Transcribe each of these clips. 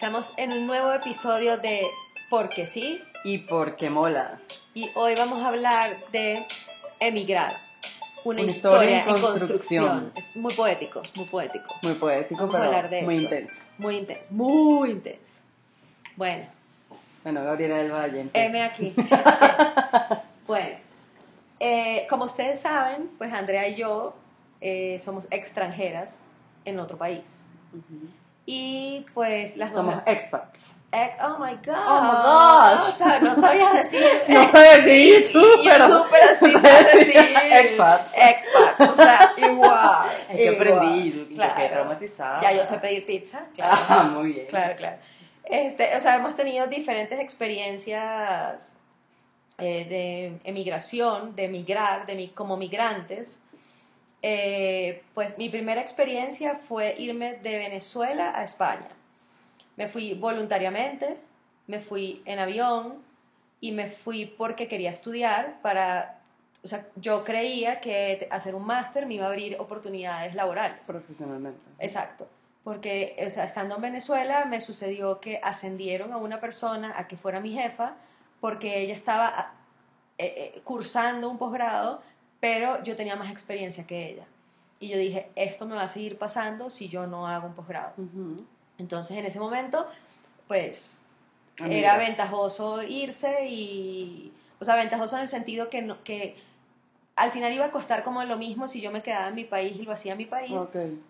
Estamos en un nuevo episodio de Porque sí Y porque mola. y hoy vamos a hablar de emigrar. Una, Una historia, historia en construcción. construcción. Es muy poético, muy poético. Muy poético, Vamos a hablar de muy esto. intenso. Muy intenso, muy intenso. Bueno, Bueno, Gabriela del Valle. M aquí. bueno, eh, como ustedes saben, pues Andrea y yo eh, somos extranjeras en otro país. Ujú. Y pues las dos- Somos expats. Oh my god. Oh my gosh. O sea, no sabías decir. No sé decir tú, Y yo pero... así, sabes decir. Expats. Expats. O sea, igual. Es que igual. aprendí, yo Claro. quedé traumatizada. Ya yo sé pedir pizza. Claro. Ah, muy bien. Claro, claro. Este, o sea, hemos tenido diferentes experiencias eh, de emigración, de emigrar, de mi, como migrantes. Eh, pues mi primera experiencia fue irme de Venezuela a España. Me fui voluntariamente, me fui en avión y me fui porque quería estudiar para, o sea, yo creía que hacer un máster me iba a abrir oportunidades laborales. Profesionalmente. Exacto. Porque, o sea, estando en Venezuela me sucedió que ascendieron a una persona a que fuera mi jefa porque ella estaba eh, eh, cursando un posgrado, pero yo tenía más experiencia que ella. Y yo dije, esto me va a seguir pasando si yo no hago un posgrado. Entonces, en ese momento, pues, era ventajoso irse y, o sea, ventajoso en el sentido que, no, que al final iba a costar como lo mismo si yo me quedaba en mi país y lo hacía en mi país,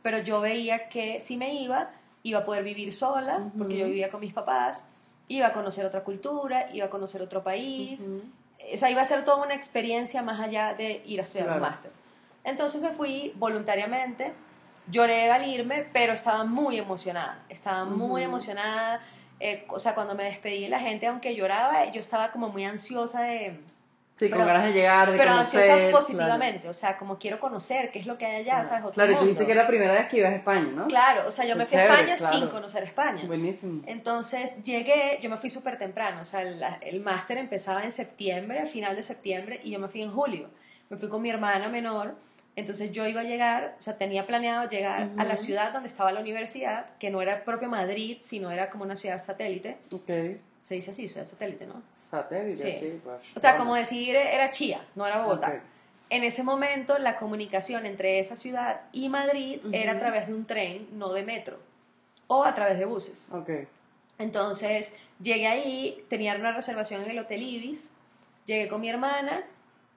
pero yo veía que si me iba, iba a poder vivir sola, porque yo vivía con mis papás, iba a conocer otra cultura, iba a conocer otro país. O sea, iba a ser toda una experiencia más allá de ir a estudiar un máster. Entonces me fui voluntariamente, lloré al irme, pero estaba muy emocionada, estaba muy emocionada, eh, o sea, cuando me despedí de la gente, aunque lloraba, yo estaba como muy ansiosa de Sí, Pero- con ganas de llegar, de pero conocer. ansiosa claro. positivamente, o sea, como quiero conocer qué es lo que hay allá, ¿sabes? Otro Claro, y tú dijiste que era la primera vez que ibas a España, ¿no? Claro, o sea, yo Qué me fui a chévere, España claro. sin conocer España. Buenísimo. Entonces llegué, yo me fui súper temprano, o sea, el, el máster empezaba en septiembre, a final de septiembre, y yo me fui en julio. Me fui con mi hermana menor, entonces yo iba a llegar, o sea, tenía planeado llegar a la ciudad donde estaba la universidad, que no era propio Madrid, sino era como una ciudad satélite. Ok. Se dice así, ciudad satélite, ¿no? Satélite, Sí. sí. pues, O sea, como decir, era Chía, no era Bogotá. Ok. En ese momento la comunicación entre esa ciudad y Madrid era a través de un tren, no de metro, o a través de buses. Ok. Entonces llegué ahí, tenía una reservación en el Hotel Ibis, llegué con mi hermana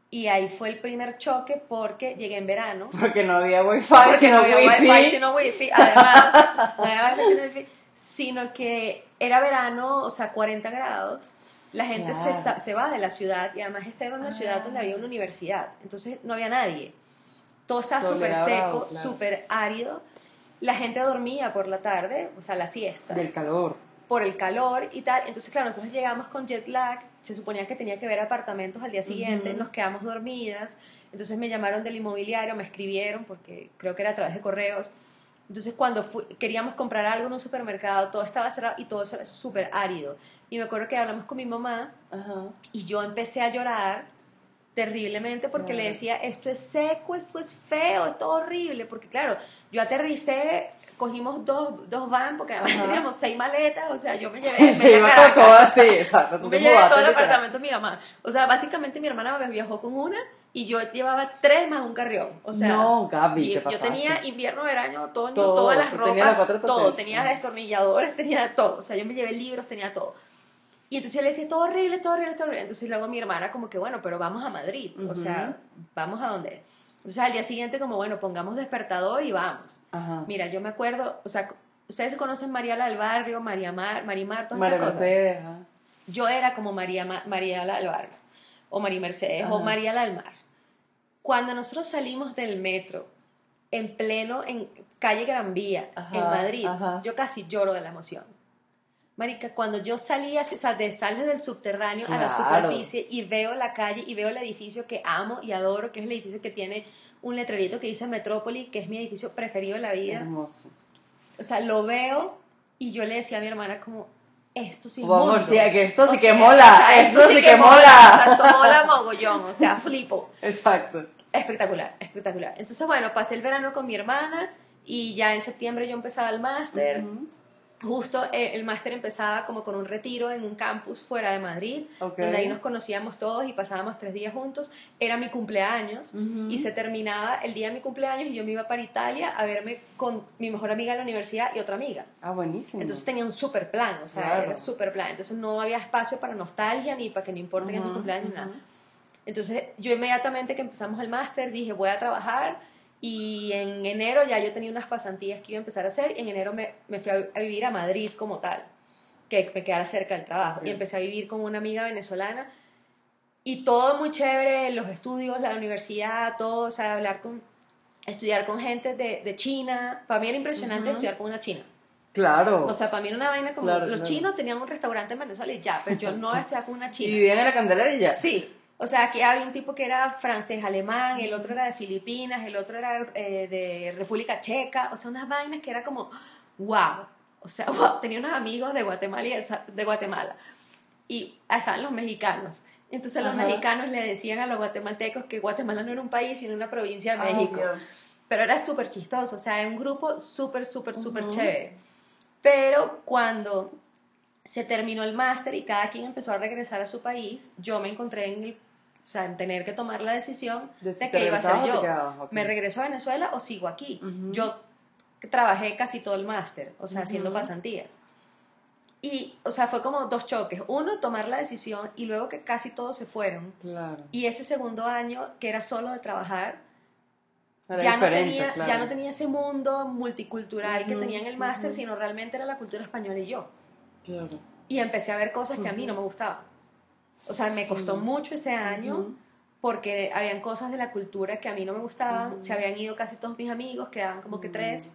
y ahí fue el primer choque porque llegué en verano. Porque no había wifi, Porque sino no había wifi. wifi, sino wifi. Además, no había wifi, sino wifi, sino que era verano, o sea, 40 grados. La gente se, Claro. se va de la ciudad y además esta era una Ah. ciudad donde había una universidad. Entonces no había nadie. Todo estaba súper seco, claro. súper árido. La gente dormía por la tarde, o sea, la siesta Del calor. por el calor y tal. Entonces, claro, nosotros llegamos con jet lag, se suponía que tenía que ver apartamentos al día siguiente, Ujú. nos quedamos dormidas, entonces me llamaron del inmobiliario, me escribieron, porque creo que era a través de correos. Entonces, cuando queríamos comprar algo en un supermercado, todo estaba cerrado y todo eso era súper árido. Y me acuerdo que hablamos con mi mamá Ajá. y yo empecé a llorar terriblemente porque le decía, esto es seco, esto es feo, esto es horrible, porque claro, yo aterricé, cogimos dos, dos van, porque además Ajá. teníamos seis maletas, o sea, yo me llevé, me Se llevé iba con todo así, exacto. Tú me llevé todo el apartamento de mi mamá. O sea, básicamente mi hermana me viajó con una y yo llevaba tres más un carrión. O sea, no, Gaby, yo tenía invierno, verano, otoño, Todo, todas las ropas, cuatro todo. Tenía Ajá. destornilladores, tenía todo. O sea, yo me llevé libros, tenía todo. Y entonces yo le decía, todo horrible, todo horrible, todo horrible. Entonces luego mi hermana como que, bueno, pero vamos a Madrid. O sea, vamos a donde. Entonces al día siguiente como, bueno, pongamos despertador y vamos. Ajá. Mira, yo me acuerdo, o sea, ustedes conocen Mariala del Barrio, María Mar, Marimar, todas María esas cosas Mercedes, ajá. yo era como María, Ma- Mariela del Barrio, o María Mercedes, o Ajá. Mariela del Mar. Cuando nosotros salimos del metro, en pleno, en calle Gran Vía, Ajá, en Madrid, ajá. yo casi lloro de la emoción. Marica, cuando yo salí, así, o sea, de, sales del subterráneo a la superficie y veo la calle y veo el edificio que amo y adoro, que es el edificio que tiene un letrerito que dice Metrópoli, que es mi edificio preferido de la vida. Hermoso. O sea, lo veo y yo le decía a mi hermana como, esto sí Vamos, mundo. tía, que esto sí que mola, o sea, esto sí que mola. sea, esto mola mogollón, o sea, flipo. Exacto. Espectacular, espectacular. Entonces, bueno, pasé el verano con mi hermana y ya en septiembre yo empezaba el máster. Ujú. Justo eh, el máster empezaba como con un retiro en un campus fuera de Madrid, donde ahí nos conocíamos todos y pasábamos tres días juntos. Era mi cumpleaños y se terminaba el día de mi cumpleaños y yo me iba para Italia a verme con mi mejor amiga de la universidad y otra amiga. Ah, buenísimo. Entonces tenía un super plan, o sea, Claro. era super plan. Entonces no había espacio para nostalgia ni para que no importe que es mi cumpleaños ni ujú. nada. Entonces yo inmediatamente que empezamos el máster dije voy a trabajar y en enero ya yo tenía unas pasantías que iba a empezar a hacer y en enero me, me fui a, a vivir a Madrid como tal, que me quedara cerca del trabajo Ok. y empecé a vivir con una amiga venezolana y todo muy chévere, los estudios, la universidad, todo, o sea, hablar con, estudiar con gente de, de China, para mí era impresionante Ujú. estudiar con una china. Claro. O sea, para mí era una vaina como Claro, los claro. chinos tenían un restaurante en Venezuela y ya, pero yo no Exacto. estudiaba con una y china. vivían en la Candelaria y ya. Sí, o sea, aquí había un tipo que era francés-alemán, el otro era de Filipinas, el otro era eh, de República Checa, o sea, unas vainas que era como, wow, o sea, wow, tenía unos amigos de Guatemala y de Guatemala, y estaban los mexicanos. Entonces los mexicanos le decían a los guatemaltecos que Guatemala no era un país, sino una provincia de México. Dios. Pero era súper chistoso, o sea, era un grupo súper, súper, súper Ujú. chévere. Pero cuando se terminó el máster y cada quien empezó a regresar a su país, yo me encontré en, el, o sea, en tener que tomar la decisión De si qué iba a hacer o yo. ¿Me regreso a Venezuela o sigo aquí? Yo trabajé casi todo el máster, o sea, haciendo pasantías. Y, o sea, fue como dos choques. Uno, tomar la decisión y luego que casi todos se fueron. Claro. Y ese segundo año, que era solo de trabajar, ya no, tenía, claro. ya no tenía ese mundo multicultural que tenía en el máster, sino realmente era la cultura española y yo. Claro. Y empecé a ver cosas que a mí no me gustaban. O sea, me costó mucho ese año porque habían cosas de la cultura que a mí no me gustaban. Se habían ido casi todos mis amigos, quedaban como que tres.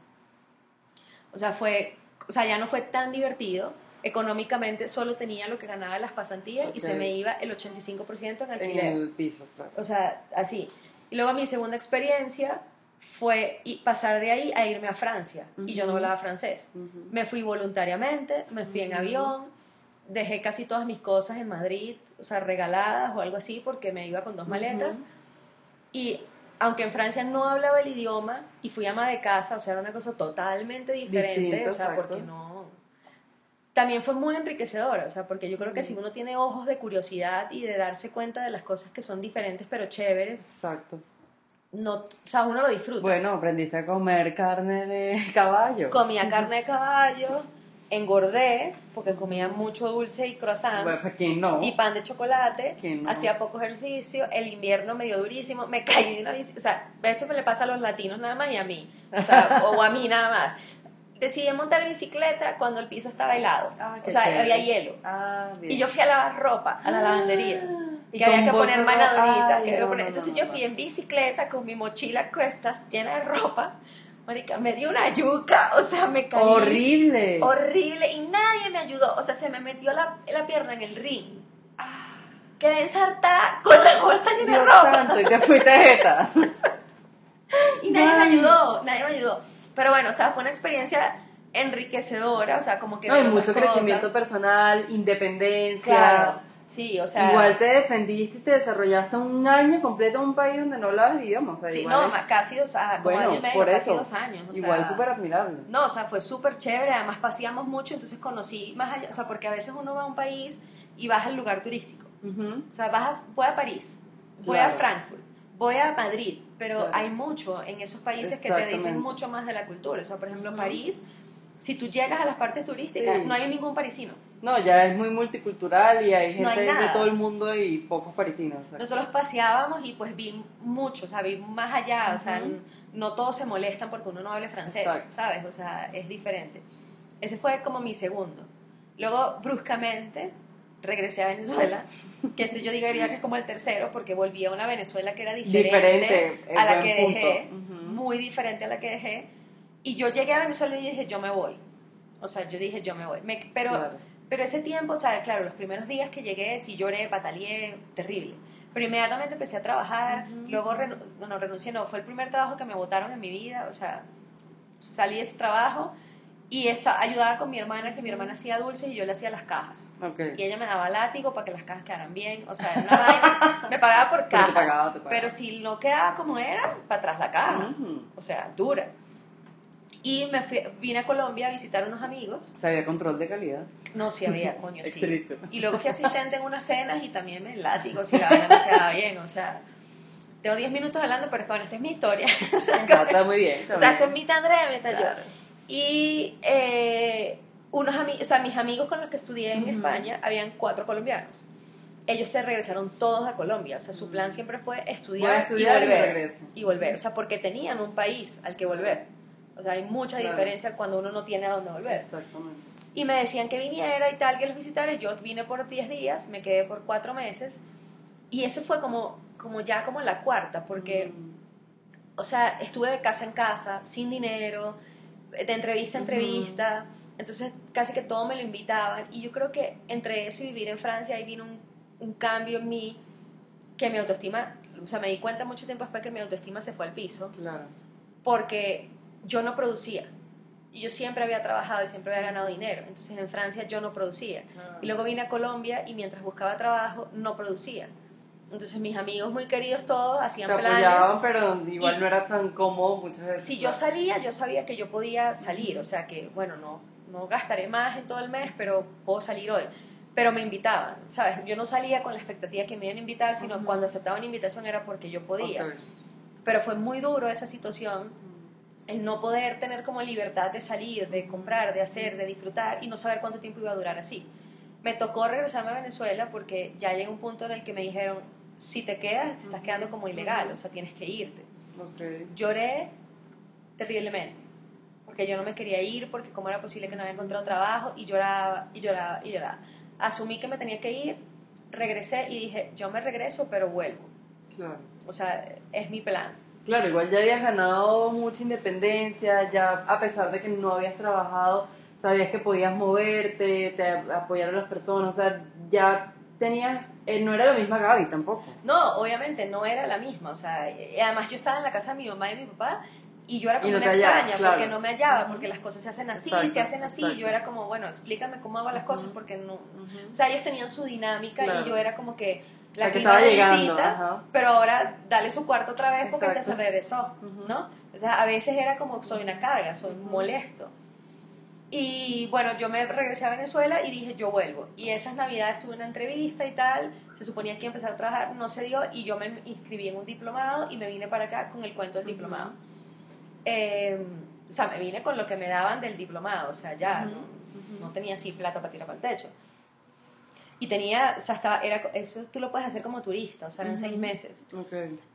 O sea, fue, o sea, ya no fue tan divertido. Económicamente solo tenía lo que ganaba las pasantías y se me iba el 85% en En alquiler. el piso, claro. O sea, así. Y luego mi segunda experiencia fue pasar de ahí a irme a Francia. Y yo no hablaba francés. Me fui voluntariamente, me fui en avión, dejé casi todas mis cosas en Madrid, o sea, regaladas o algo así, porque me iba con dos maletas. Y aunque en Francia no hablaba el idioma y fui ama de casa, o sea, era una cosa totalmente diferente, Distinto, o sea, exacto. porque no... También fue muy enriquecedora, o sea, porque yo creo que si uno tiene ojos de curiosidad y de darse cuenta de las cosas que son diferentes pero chéveres, Exacto. No, o sea, uno lo disfruta. Bueno, aprendiste a comer carne de caballo. Comía carne de caballo, engordé, porque comía mucho dulce y croissant. Bueno, pues quién no. y pan de chocolate, ¿Quién no? hacía poco ejercicio, el invierno me dio durísimo, me caí de una bici, o sea, esto me le pasa a los latinos nada más y a mí, o, sea, o a mí nada más. Decidí montar bicicleta cuando el piso estaba helado, Ah, o sea, chévere. había hielo. Ah. Y yo fui a lavar ropa a la lavandería. y Que había que poner manadoritas, Ay, que había que no, poner- no, Entonces no, yo fui en bicicleta con mi mochila a cuestas llena de ropa. Marica, me dio una yuca, o sea, me caí. Horrible. Horrible. Y nadie me ayudó. O sea, se me metió la, la pierna en el ring. Quedé ensartada con la bolsa llena de ropa. santo, y te fuiste jeta. Y nadie me Ay. ayudó, nadie me ayudó. Pero bueno, o sea, fue una experiencia enriquecedora, o sea, como que... No, y ver mucho cosas. crecimiento personal, independencia. Claro, sí, o sea... Igual te defendiste y te desarrollaste un año completo en un país donde no hablabas el idioma. O sea, Sí, igual no, es- casi dos años, como Bueno, año y medio, por casi dos años. o Igual súper admirable. No, o sea, fue súper chévere, además paseamos mucho, entonces conocí más allá, o sea, porque a veces uno va a un país y vas al lugar turístico. Ujú. O sea, vas a- voy a París, voy Claro. a Frankfurt, voy a Madrid, pero Claro. hay mucho en esos países que te dicen mucho más de la cultura. O sea, por ejemplo. París, si tú llegas a las partes turísticas, Sí. no hay ningún parisino. No, ya es muy multicultural y hay No gente hay de todo el mundo y pocos parisinos. o sea. Nosotros paseábamos y pues vi mucho, o sea, vi más allá, o sea, Ujú. n- no todos se molestan porque uno no hable francés, Exacto. ¿sabes? O sea, es diferente. Ese fue como mi segundo. Luego, bruscamente, regresé a Venezuela, que ese yo diría que es como el tercero, porque volví a una Venezuela que era diferente, Diferente, a la que punto. dejé, Ujú. muy diferente a la que dejé. Y yo llegué a Venezuela y dije, yo me voy. O sea, yo dije, yo me voy. Me- pero Claro. pero ese tiempo, o sea, claro, los primeros días que llegué, sí lloré, pataleé, terrible. Pero inmediatamente empecé a trabajar, luego, renu- no, renuncié, no, fue el primer trabajo que me votaron en mi vida, o sea, salí de ese trabajo y esta, ayudaba con mi hermana, que mi hermana hacía dulces y yo le hacía las cajas. Ok. Y ella me daba látigo para que las cajas quedaran bien, o sea, una vaina, me pagaba por Pero te cajas. pagaba, te pagaba. Pero si no quedaba como era, para atrás la caja o sea, dura. Y me fui- vine a Colombia a visitar unos amigos. O sea, había control de calidad. No, sí había, coño, sí. Y luego fui asistente en unas cenas y también me látigo si la vaina no quedaba bien. O sea, tengo 10 minutos hablando, pero es que bueno, esta es mi historia. o sea, O sea, está muy bien. está o sea, esta es mitad yo. Claro. Y eh, unos amigos, o sea, mis amigos con los que estudié en Ujú. España, habían cuatro colombianos. Ellos se regresaron todos a Colombia, o sea, su plan siempre fue estudiar, estudiar y y volver. regreso. y volver, o sea, porque tenían un país al que volver. O sea, hay mucha Claro. diferencia cuando uno no tiene a dónde volver. Exactamente. Y me decían que viniera y tal, que los visitara. Yo vine por 10 días, me quedé por 4 meses. Y ese fue como, como ya como la cuarta, porque, Mm. o sea, estuve de casa en casa, sin dinero, de entrevista a entrevista. Entonces, casi que todo me lo invitaban. Y yo creo que entre eso y vivir en Francia, ahí vino un, un cambio en mí que mi autoestima, o sea, me di cuenta mucho tiempo después que mi autoestima se fue al piso Claro. porque yo no producía. Y yo siempre había trabajado y siempre había ganado dinero. Entonces en Francia yo no producía. Y luego vine a Colombia y mientras buscaba trabajo no producía. Entonces mis amigos muy queridos todos hacían Te planes. apoyaban, pero igual Y- no era tan cómodo muchas veces. Si yo salía, yo sabía que yo podía salir. O sea que, bueno, no, no gastaré más en todo el mes, pero puedo salir hoy. Pero me invitaban, ¿sabes? Yo no salía con la expectativa que me iban a invitar, sino Ujú. cuando aceptaban invitación era porque yo podía. Pero fue muy duro esa situación el no poder tener como libertad de salir, de comprar, de hacer, de disfrutar y no saber cuánto tiempo iba a durar así. Me tocó regresarme a Venezuela porque ya llegó un punto en el que me dijeron, si te quedas, te estás quedando como ilegal, o sea, tienes que irte. Lloré terriblemente, porque yo no me quería ir, porque cómo era posible que no había encontrado trabajo, y lloraba, y lloraba, y lloraba. Asumí que me tenía que ir, regresé y dije, yo me regreso, pero vuelvo. Claro. O sea, es mi plan. Claro, igual ya habías ganado mucha independencia, ya a pesar de que no habías trabajado, sabías que podías moverte, te apoyar a las personas, o sea, ya tenías, eh, no era la misma Gaby tampoco. No, obviamente no era la misma, o sea, y además yo estaba en la casa de mi mamá y de mi papá y yo era como no una hallaba, extraña claro. porque no me hallaba, porque las cosas se hacen así, Exacto, se hacen así, exacto. y yo era como, bueno, explícame cómo hago las cosas porque no, o sea, ellos tenían su dinámica Claro. y yo era como que la, que estaba llegando, visita, pero ahora dale su cuarto otra vez porque Exacto. ya se regresó. ¿no? O sea, a veces era como soy una carga, soy molesto. Y bueno, yo me regresé a Venezuela y dije, yo vuelvo. Y esas navidades tuve una entrevista y tal, se suponía que iba a empezar a trabajar, no se dio y yo me inscribí en un diplomado y me vine para acá con el cuento del diplomado. Eh, o sea, me vine con lo que me daban del diplomado, o sea, ya no, no tenía así plata para tirar para el techo. Y tenía, o sea, estaba, era, eso tú lo puedes hacer como turista, o sea, eran Ujú. seis meses. Ok.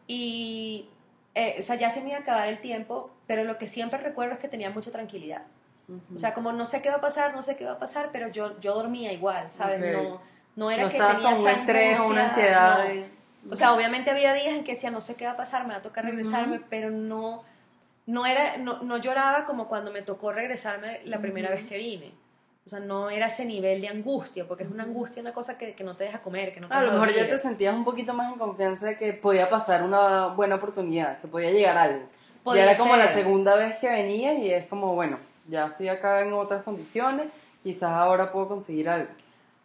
Y, eh, o sea, ya se me iba a acabar el tiempo, pero lo que siempre recuerdo es que tenía mucha tranquilidad. Ujú. O sea, como no sé qué va a pasar, no sé qué va a pasar, pero yo, yo dormía igual, ¿sabes? Ok. No, no era no que tenía con un estrés o una ansiedad. no. O sea, obviamente había días en que decía, no sé qué va a pasar, me va a tocar regresarme, pero no, no, era, no, no lloraba como cuando me tocó regresarme la primera vez que vine. O sea, no era ese nivel de angustia, porque es una angustia, una cosa que, que no te deja comer, que no te A lo mejor ya te sentías un poquito más en confianza de que podía pasar una buena oportunidad, que podía llegar algo. Podía ya era como la ser. segunda vez que venías y es como, bueno, ya estoy acá en otras condiciones, quizás ahora puedo conseguir algo.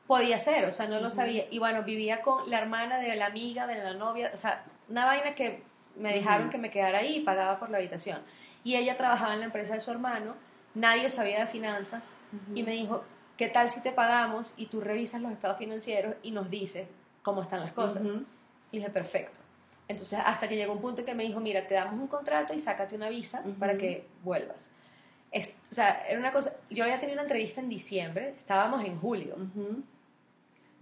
Podía ser, o sea, no lo sabía. Y bueno, vivía con la hermana de la amiga, de la novia, o sea, una vaina que me dejaron Ujú. que me quedara ahí y pagaba por la habitación. Y ella trabajaba en la empresa de su hermano, nadie sabía de finanzas y me dijo, ¿qué tal si te pagamos y tú revisas los estados financieros y nos dices cómo están las cosas? Y dije, perfecto. Entonces, hasta que llegó un punto que me dijo, mira, te damos un contrato y sácate una visa para que vuelvas. Es- o sea, era una cosa, yo había tenido una entrevista en diciembre, estábamos en julio.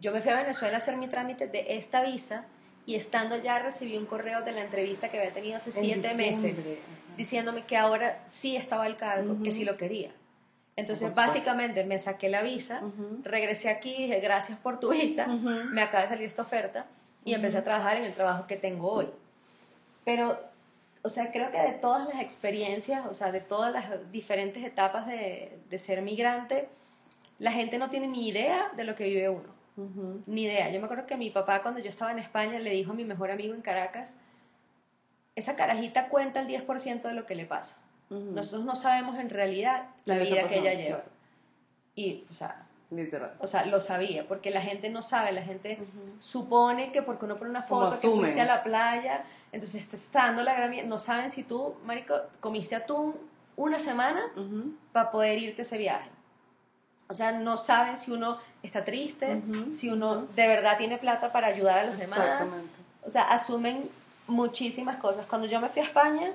Yo me fui a Venezuela a hacer mi trámite de esta visa y estando allá recibí un correo de la entrevista que había tenido hace En siete diciembre, meses ajá. diciéndome que ahora sí estaba al cargo, que sí lo quería. Entonces, básicamente me saqué la visa, regresé aquí, dije gracias por tu visa, me acaba de salir esta oferta y empecé a trabajar en el trabajo que tengo hoy. Pero, o sea, creo que de todas las experiencias, o sea, de todas las diferentes etapas de, de ser migrante, la gente no tiene ni idea de lo que vive uno. Ni idea. Yo me acuerdo que mi papá, cuando yo estaba en España, le dijo a mi mejor amigo en Caracas, esa carajita cuenta el 10% de lo que le pasa. Nosotros no sabemos en realidad la vida que ella lleva. Y, o sea, Literal. o sea, lo sabía, porque la gente no sabe, la gente supone que porque uno pone una foto que fuiste a la playa, entonces está dando la gran... No saben si tú, marico, comiste atún una semana para poder irte a ese viaje. O sea, no saben si uno está triste, si uno de verdad tiene plata para ayudar a los demás. O sea, asumen muchísimas cosas. Cuando yo me fui a España,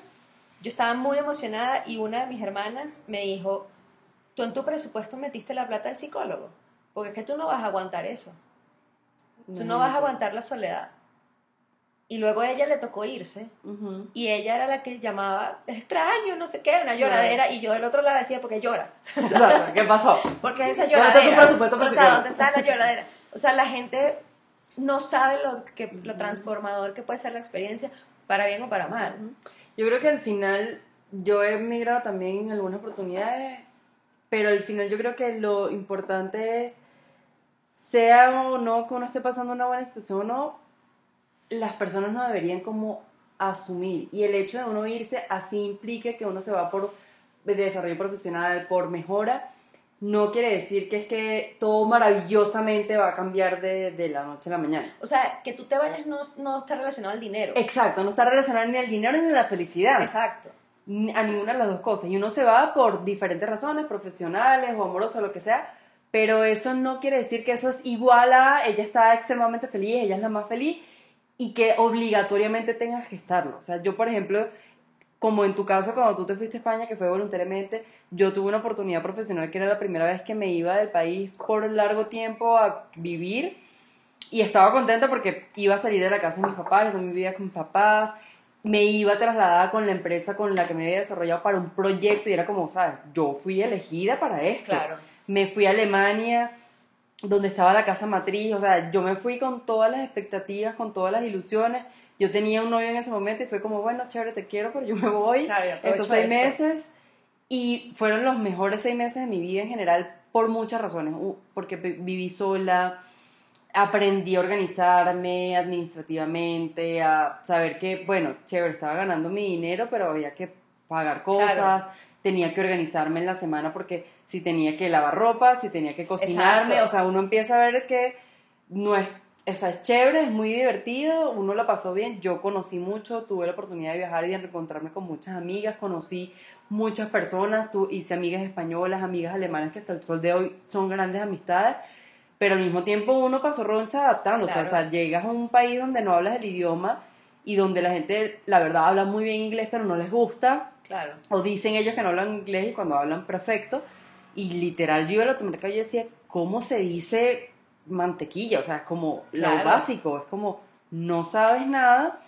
yo estaba muy emocionada y una de mis hermanas me dijo, tú en tu presupuesto metiste la plata del psicólogo, porque es que tú no vas a aguantar eso. Tú no vas a aguantar la soledad. Y luego a ella le tocó irse Ujú. y ella era la que llamaba, extraño, no sé qué, una lloradera, y yo del otro lado decía, porque llora. ¿Qué pasó? Porque esa ¿Dónde está tu lloradera. presupuesto para o sea? ¿dónde está la lloradera? O sea, la gente no sabe lo, que, lo transformador que puede ser la experiencia, para bien o para mal. Yo creo que al final, yo he migrado también en algunas oportunidades, pero al final yo creo que lo importante es, sea o no que uno esté pasando una buena situación o no, las personas no deberían como asumir. Y el hecho de uno irse así implica que uno se va por desarrollo profesional, por mejora, no quiere decir que es que todo maravillosamente va a cambiar de, de la noche a la mañana. O sea, que tú te vayas no, no está relacionado al dinero. Exacto, no está relacionado ni al dinero ni a la felicidad. Exacto. A ninguna de las dos cosas. Y uno se va por diferentes razones, profesionales o amorosas, lo que sea, pero eso no quiere decir que eso es igual a ella está extremadamente feliz, ella es la más feliz y que obligatoriamente tengas que estarlo. O sea, yo, por ejemplo, como en tu caso, cuando tú te fuiste a España, que fue voluntariamente, yo tuve una oportunidad profesional que era la primera vez que me iba del país por largo tiempo a vivir y estaba contenta porque iba a salir de la casa de mis papás, yo vivía con mis papás, me iba trasladada con la empresa con la que me había desarrollado para un proyecto y era como, ¿sabes? Yo fui elegida para esto. Claro. Me fui a Alemania, donde estaba la casa matriz, o sea, yo me fui con todas las expectativas, con todas las ilusiones. Yo tenía un novio en ese momento y fue como, bueno, chévere, te quiero, pero yo me voy Claro, estos seis esto. meses. Y fueron los mejores seis meses de mi vida en general por muchas razones. Porque vi- viví sola, aprendí a organizarme administrativamente, a saber que, bueno, chévere, estaba ganando mi dinero, pero había que pagar cosas, Claro. tenía que organizarme en la semana porque si tenía que lavar ropa, si tenía que cocinarme, Exacto. o sea, uno empieza a ver que no es, o sea, es chévere, es muy divertido, uno la pasó bien, yo conocí mucho, tuve la oportunidad de viajar y de reencontrarme con muchas amigas, conocí muchas personas, tu- hice amigas españolas, amigas alemanas que hasta el sol de hoy son grandes amistades, pero al mismo tiempo uno pasó roncha adaptándose, Claro. o sea, llegas a un país donde no hablas el idioma y donde la gente, la verdad, habla muy bien inglés, pero no les gusta, Claro. o dicen ellos que no hablan inglés y cuando hablan perfecto, y literal yo iba a la automercado y decía, ¿cómo se dice mantequilla? O sea, es como Claro. lo básico, es como, no sabes nada.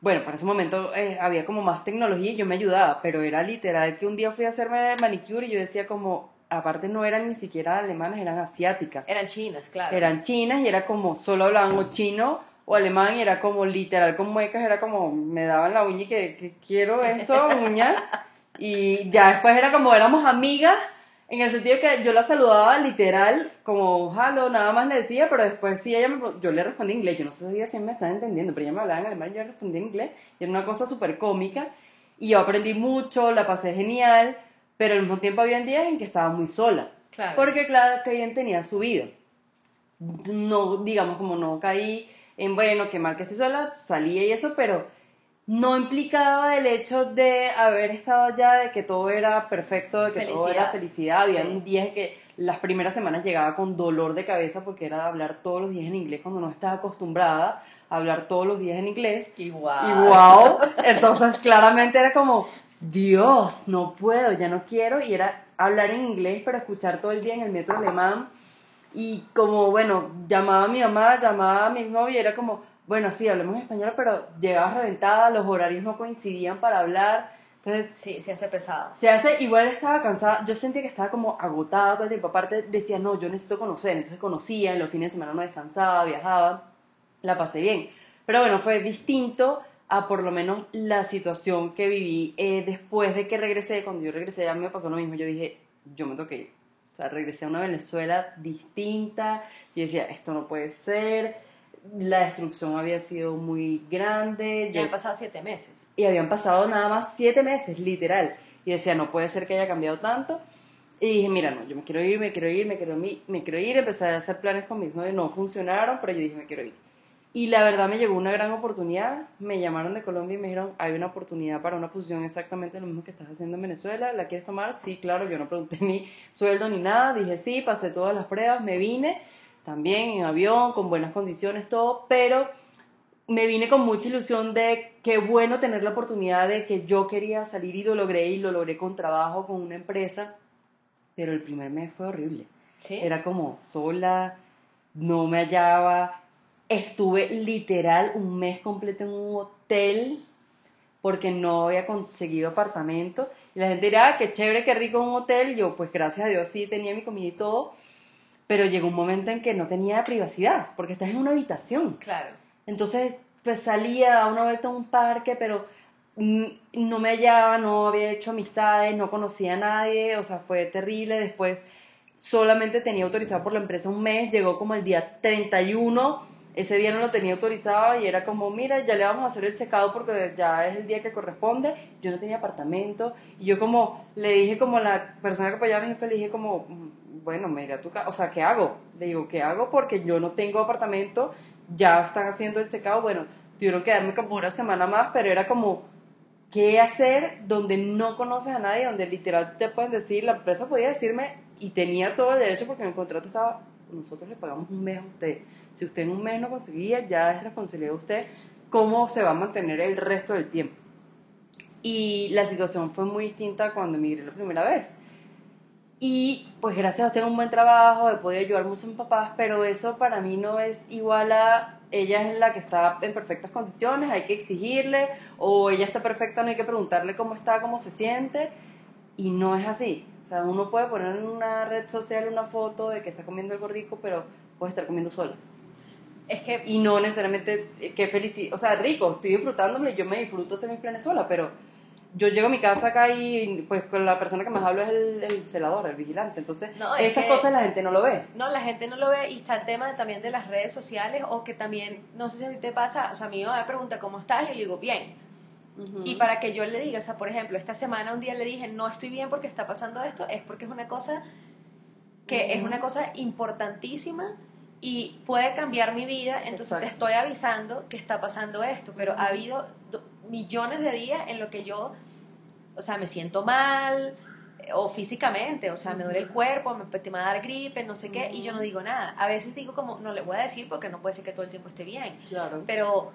Bueno, para ese momento eh, había como más tecnología y yo me ayudaba, pero era literal que un día fui a hacerme manicure y yo decía como, aparte no eran ni siquiera alemanas, eran asiáticas. Eran chinas, claro. Eran chinas y era como, solo hablaban o chino o alemán y era como literal con muecas, era como, me daban la uña y que, que quiero esto, uña. Y ya después era como, éramos amigas, en el sentido que yo la saludaba literal, como, hello, nada más le decía, pero después sí, ella me, yo le respondí en inglés, yo no sé si me estaba entendiendo, pero ella me hablaba en alemán y yo le respondí en inglés, y era una cosa súper cómica, y yo aprendí mucho, la pasé genial, pero al mismo tiempo había días en que estaba muy sola. Claro. Porque cada quien tenía su vida. No, digamos, como no caí en, bueno, qué mal que estoy sola, salía y eso, pero no implicaba el hecho de haber estado allá, de que todo era perfecto, de que todo era Felicidad. Habían Sí. días que las primeras semanas llegaba con dolor de cabeza porque era hablar todos los días en inglés cuando no estaba acostumbrada a hablar todos los días en inglés. Igual. Y wow, entonces claramente era como, Dios, no puedo, ya no quiero. Y era hablar en inglés, pero escuchar todo el día en el metro alemán. Y como, bueno, llamaba a mi mamá, llamaba a mi exnovio y era como, bueno, sí, hablemos español, pero llegabas reventada, los horarios no coincidían para hablar. Entonces, Sí, se hace pesado. se hace, igual estaba cansada, yo sentía que estaba como agotada todo el tiempo, aparte decía, no, yo necesito conocer, entonces conocía, en los fines de semana no descansaba, viajaba, la pasé bien. Pero bueno, fue distinto a por lo menos la situación que viví eh, después de que regresé, cuando yo regresé ya me pasó lo mismo, yo dije, yo me toqué. O sea, regresé a una Venezuela distinta, y decía, esto no puede ser, la destrucción había sido muy grande, Ya han pasado siete meses. y habían pasado nada más siete meses, literal. Y decía, no puede ser que haya cambiado tanto. Y dije, mira, no, yo me quiero ir, me quiero ir, me quiero, me quiero ir. Empecé a hacer planes con mis novios, no funcionaron, pero yo dije, me quiero ir. Y la verdad me llegó una gran oportunidad. Me llamaron de Colombia y me dijeron, hay una oportunidad para una posición exactamente lo mismo que estás haciendo en Venezuela. ¿La quieres tomar? Sí, claro. Yo no pregunté ni sueldo ni nada. Dije sí, pasé todas las pruebas, me vine también en avión, con buenas condiciones, todo. Pero me vine con mucha ilusión de qué bueno tener la oportunidad de que yo quería salir y lo logré y lo logré con trabajo, con una empresa. Pero el primer mes fue horrible. Era como sola, no me hallaba Estuve literal un mes completo en un hotel porque no había conseguido apartamento. Y la gente dirá, ah, qué chévere, qué rico un hotel. Y yo, pues gracias a Dios sí tenía mi comida y todo. Pero llegó un momento en que no tenía privacidad, porque estás en una habitación. Claro. Entonces, pues salía a una vuelta a un parque, pero no me hallaba, no había hecho amistades, no conocía a nadie, o sea, fue terrible. Después solamente tenía autorizado por la empresa un mes, llegó como el día 31 ese día no lo tenía autorizado y era como, mira, ya le vamos a hacer el checado porque ya es el día que corresponde. Yo no tenía apartamento y yo como le dije como la persona que apoyaba a mi jefe, le dije como, bueno, mira, tú, o sea, ¿qué hago? Le digo, ¿qué hago? Porque yo no tengo apartamento, ya están haciendo el checado, bueno, tuvieron que darme como una semana más, pero era como, ¿qué hacer donde no conoces a nadie, donde literal te pueden decir, la empresa podía decirme y tenía todo el derecho porque en el contrato estaba, nosotros le pagamos un mes a usted si usted en un mes no conseguía, ya es responsabilidad de usted cómo se va a mantener el resto del tiempo. Y la situación fue muy distinta cuando emigré la primera vez. Y pues gracias a usted un buen trabajo, he podido ayudar mucho a mis papás, pero eso para mí no es igual a ella es la que está en perfectas condiciones, hay que exigirle, o ella está perfecta, no hay que preguntarle cómo está, cómo se siente, y no es así. O sea, uno puede poner en una red social una foto de que está comiendo algo rico, pero puede estar comiendo sola. Es que... Y no necesariamente, eh, qué felicidad, o sea, rico, estoy disfrutándome, yo me disfruto ser mi Venezuela, pero yo llego a mi casa acá y pues con la persona que más hablo es el, celador, el vigilante. Entonces, esas cosas la gente no lo ve. No, la gente no lo ve y está el tema también de las redes sociales o que también, no sé si a ti te pasa, o sea, a mí me pregunta cómo estás y le digo, bien. Y para que yo le diga, o sea, por ejemplo, esta semana un día le dije, no estoy bien porque está pasando esto, es porque es una cosa que es una cosa importantísima y puede cambiar mi vida, entonces te estoy avisando que está pasando esto, pero ha habido millones de días en los que yo, o sea, me siento mal, eh, o físicamente, o sea, me duele el cuerpo, me, me va a dar gripe, no sé qué, y yo no digo nada. A veces digo como, no le voy a decir porque no puede ser que todo el tiempo esté bien. Claro. Pero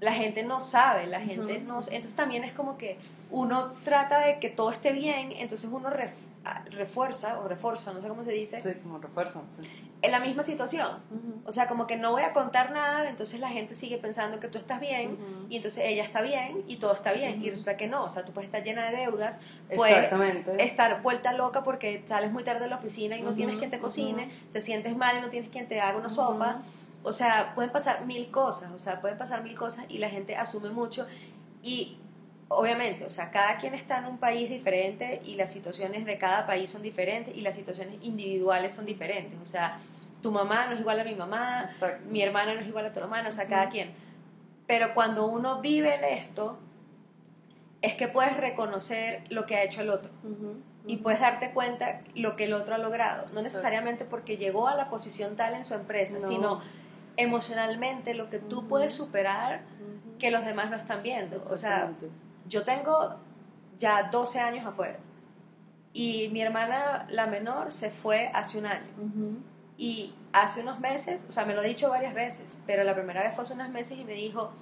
la gente no sabe, la gente no... Entonces también es como que uno trata de que todo esté bien, entonces uno refuerza o refuerza, no sé cómo se dice. Sí, como refuerza, sí. En la misma situación. O sea, como que no voy a contar nada, entonces la gente sigue pensando que tú estás bien y entonces ella está bien y todo está bien. Y resulta que no, o sea, tú puedes estar llena de deudas, puedes estar vuelta loca porque sales muy tarde de la oficina y no tienes quien te cocine, te sientes mal y no tienes quien te haga una sopa. O sea, pueden pasar mil cosas, o sea, pueden pasar mil cosas y la gente asume mucho y obviamente, o sea, cada quien está en un país diferente y las situaciones de cada país son diferentes y las situaciones individuales son diferentes. O sea, tu mamá no es igual a mi mamá, mi hermana no es igual a tu hermana, o sea, cada quien. Pero cuando uno vive esto, es que puedes reconocer lo que ha hecho el otro. Y puedes darte cuenta lo que el otro ha logrado. No necesariamente porque llegó a la posición tal en su empresa, sino emocionalmente lo que tú puedes superar que los demás no están viendo. O sea, yo tengo ya 12 años afuera y mi hermana, la menor, se fue hace un año. Y hace unos meses, o sea, me lo ha dicho varias veces, pero la primera vez fue hace unos meses y me dijo,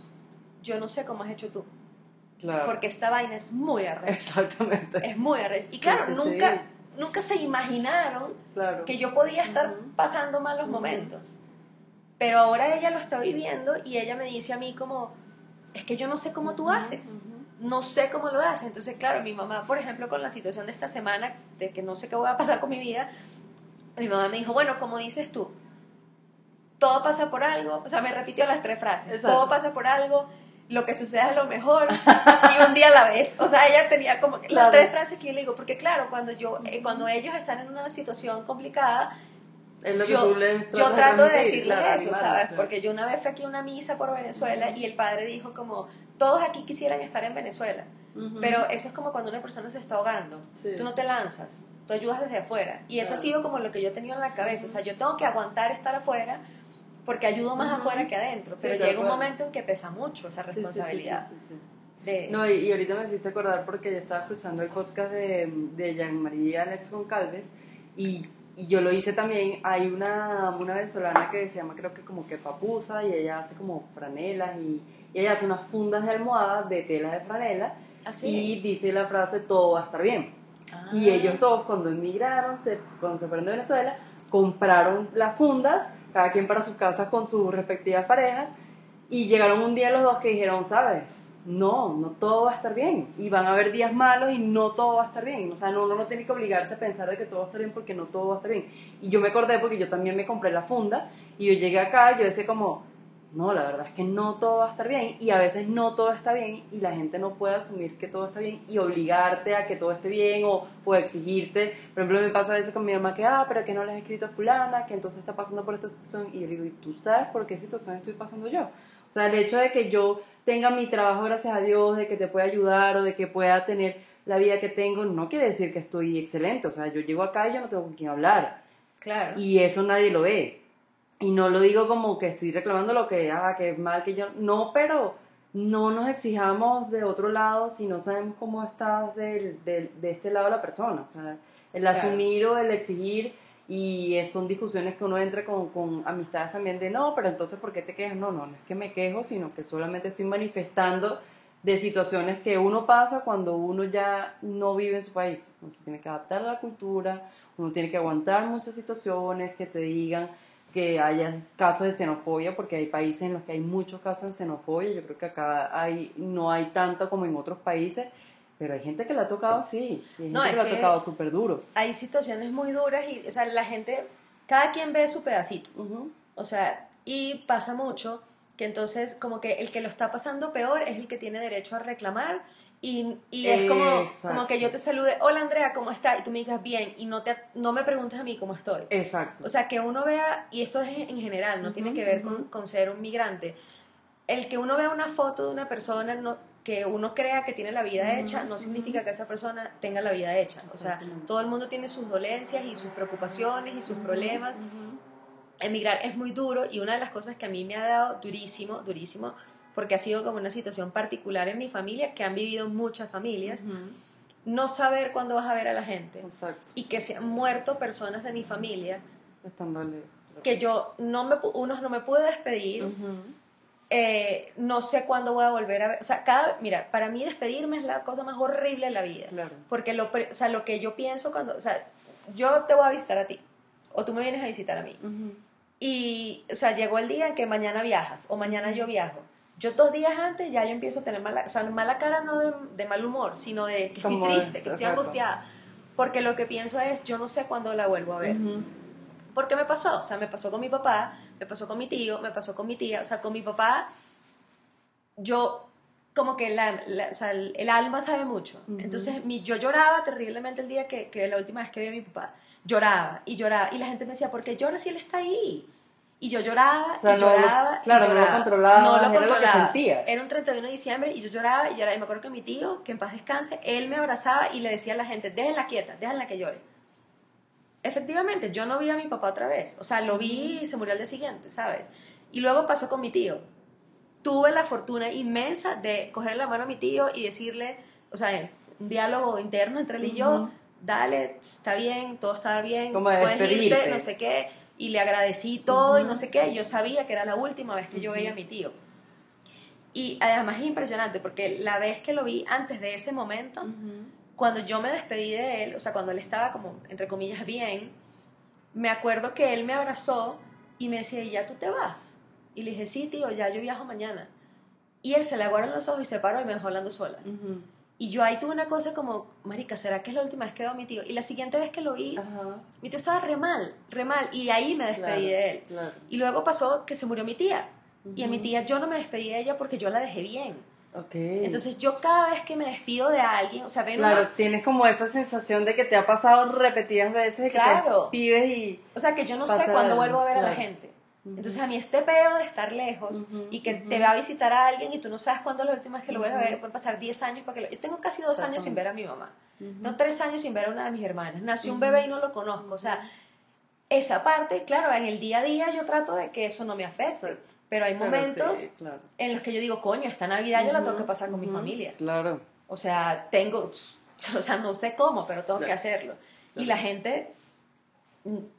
yo no sé cómo has hecho tú. Claro. Porque esta vaina es muy arrecha. Exactamente. Es muy arrecha. Y claro, nunca, nunca se imaginaron que yo podía estar pasando malos momentos. Pero ahora ella lo está viviendo y ella me dice a mí como, es que yo no sé cómo tú haces no sé cómo lo haces. Entonces, claro, mi mamá, por ejemplo, con la situación de esta semana, de que no sé qué voy a pasar con mi vida, mi mamá me dijo, bueno, como dices tú, todo pasa por algo, o sea, me repitió las tres frases, todo pasa por algo, lo que suceda es lo mejor y un día a la vez. O sea, ella tenía como las tres frases que yo le digo, porque claro, cuando yo, eh, cuando ellos están en una situación complicada, yo, yo trato de decirle eso, ¿sabes? Porque yo una vez fui aquí a una misa por Venezuela y el padre dijo como, todos aquí quisieran estar en Venezuela, pero eso es como cuando una persona se está ahogando, tú no te lanzas, tú ayudas desde afuera. Y eso ha sido como lo que yo he tenido en la cabeza, o sea, yo tengo que aguantar estar afuera porque ayudo más afuera que adentro, Sí, pero tal llega un momento en que pesa mucho esa Sí, sí, sí, sí, responsabilidad sí, sí. de... No, y, y ahorita me hiciste acordar porque yo estaba escuchando el podcast de, de Jean-Marie Alex Goncalves y, y yo lo hice también. Hay una, una venezolana que se llama, creo que como que Papusa, y ella hace como franelas y, y ella hace unas fundas de almohadas de tela de franela ¿Así? y dice la frase: todo va a estar bien. Ah. Y ellos todos, cuando emigraron, se, cuando se fueron de Venezuela, compraron las fundas, cada quien para sus casas con sus respectivas parejas, y llegaron un día los dos que dijeron, ¿sabes? No, no todo va a estar bien. Y van a haber días malos y no todo va a estar bien. O sea, no, uno no tiene que obligarse a pensar de que todo va a estar bien porque no todo va a estar bien. Y yo me acordé porque yo también me compré la funda y yo llegué acá y yo decía como, no, la verdad es que no todo va a estar bien y a veces no todo está bien y la gente no puede asumir que todo está bien y obligarte a que todo esté bien o, o exigirte. Por ejemplo, me pasa a veces con mi mamá que, ah, pero que no le has escrito a fulana, que entonces está pasando por esta situación y yo digo, ¿y tú sabes por qué situación estoy pasando yo? O sea, el hecho de que yo tenga mi trabajo, gracias a Dios, de que te pueda ayudar o de que pueda tener la vida que tengo, no quiere decir que estoy excelente. O sea, yo llego acá y yo no tengo con quién hablar. Claro. Y eso nadie lo ve. Y no lo digo como que estoy reclamando lo que, ah, que es mal que yo. No, pero no nos exijamos de otro lado si no sabemos cómo estás del, del- de este lado de la persona. O sea, el Claro. asumir o el exigir. Y son discusiones que uno entra con, con amistades también de no, pero entonces ¿por qué te quejas? No, no, no es que me quejo, sino que solamente estoy manifestando de situaciones que uno pasa cuando uno ya no vive en su país. Uno se tiene que adaptar a la cultura, uno tiene que aguantar muchas situaciones que te digan que haya casos de xenofobia, porque hay países en los que hay muchos casos de xenofobia. Yo creo que acá hay, no hay tanto como en otros países, pero hay gente que le ha tocado así, y hay No, gente es que le ha tocado súper duro. Hay situaciones muy duras y, o sea, la gente, cada quien ve su pedacito. Ujú. O sea, y pasa mucho que entonces como que el que lo está pasando peor es el que tiene derecho a reclamar y, y es como, como que yo te salude, hola Andrea, ¿cómo estás? Y tú me digas bien y no, te, no me preguntes a mí cómo estoy. Exacto. O sea, que uno vea, y esto es en general, no tiene Ujú, que ver con, ujú. con ser un migrante, el que uno vea una foto de una persona no, que uno crea que tiene la vida Ujú, hecha, no significa que esa persona tenga la vida hecha. O sea, todo el mundo tiene sus dolencias y sus preocupaciones y sus problemas. Emigrar es muy duro y una de las cosas que a mí me ha dado durísimo, durísimo, porque ha sido como una situación particular en mi familia, que han vivido muchas familias, Ujú. no saber cuándo vas a ver a la gente Exacto. y que se han muerto personas de mi familia Estándole. que yo no me, unos no me pude despedir, Ujú. eh, no sé cuándo voy a volver a ver, o sea, cada, mira, para mí despedirme es la cosa más horrible de la vida, Claro. porque lo, o sea, lo que yo pienso cuando, o sea, yo te voy a visitar a ti, o tú me vienes a visitar a mí, Ujú. y, o sea, llegó el día en que mañana viajas, o mañana yo viajo, yo dos días antes ya yo empiezo a tener mala, o sea, mala cara no de, de mal humor, sino de que estoy triste, es, que estoy angustiada, porque lo que pienso es, yo no sé cuándo la vuelvo a ver. Ujú. ¿Por qué me pasó? O sea, me pasó con mi papá, me pasó con mi tío, me pasó con mi tía. O sea, con mi papá, yo como que la, la- o sea, el, el alma sabe mucho. Entonces, mi, yo lloraba terriblemente el día que, que la última vez que vi a mi papá. Lloraba y lloraba. Y la gente me decía, ¿por qué lloras si él está ahí? Y yo lloraba O sea, y no lo- lloraba. y claro, no lo lloraba. controlabas, No lo era lo que controlaba. sentías. Era un 31 de diciembre y yo lloraba y lloraba. Y me acuerdo que mi tío, que en paz descanse, él me abrazaba y le decía a la gente, déjenla quieta, déjenla que llore. Efectivamente, yo no vi a mi papá otra vez. O sea, lo vi y se murió al día siguiente, ¿sabes? Y luego pasó con mi tío. Tuve la fortuna inmensa de cogerle la mano a mi tío y decirle, o sea, un diálogo interno entre él y yo, Ujú. dale, está bien, todo está bien, puedes irte, no sé qué. Y le agradecí todo y no sé qué. Yo sabía que era la última vez que yo veía a mi tío. Y además es impresionante porque la vez que lo vi antes de ese momento, cuando yo me despedí de él, o sea, cuando él estaba como, entre comillas, bien, me acuerdo que él me abrazó y me decía, ¿y ya tú te vas? Y le dije, sí, tío, ya yo viajo mañana. Y él se le aguaron los ojos y se paró y me dejó hablando sola. Ujú. Y yo ahí tuve una cosa como, marica, ¿será que es la última vez que veo a mi tío? Y la siguiente vez que lo vi, Ajá. mi tío estaba re mal, re mal. Y ahí me despedí Claro, de él. Claro. Y luego pasó que se murió mi tía. Y a mi tía yo no me despedí de ella porque yo la dejé bien. Entonces yo cada vez que me despido de alguien, o sea, ven Claro, una- tienes como esa sensación de que te ha pasado repetidas veces y que Claro. te pides y... O sea, que yo no sé cuándo vuelvo a ver a la claro. gente. Entonces, a mí este pedo de estar lejos Ujú, y que ujú. te va a visitar a alguien y tú no sabes cuándo la última vez que lo voy a Ujú. ver, pueden pasar 10 años para que lo... Yo tengo casi dos años sin ver a mi mamá. Tengo tres años sin ver a una de mis hermanas. Nació un bebé y no lo conozco. O sea, esa parte, claro, en el día a día yo trato de que eso no me afecte. Exacto. Pero hay momentos sí, claro. en los que yo digo, coño, esta Navidad yo la tengo que pasar con mi familia. Claro. O sea, tengo, o sea, no sé cómo, pero tengo que Claro. hacerlo. Y Claro. la gente,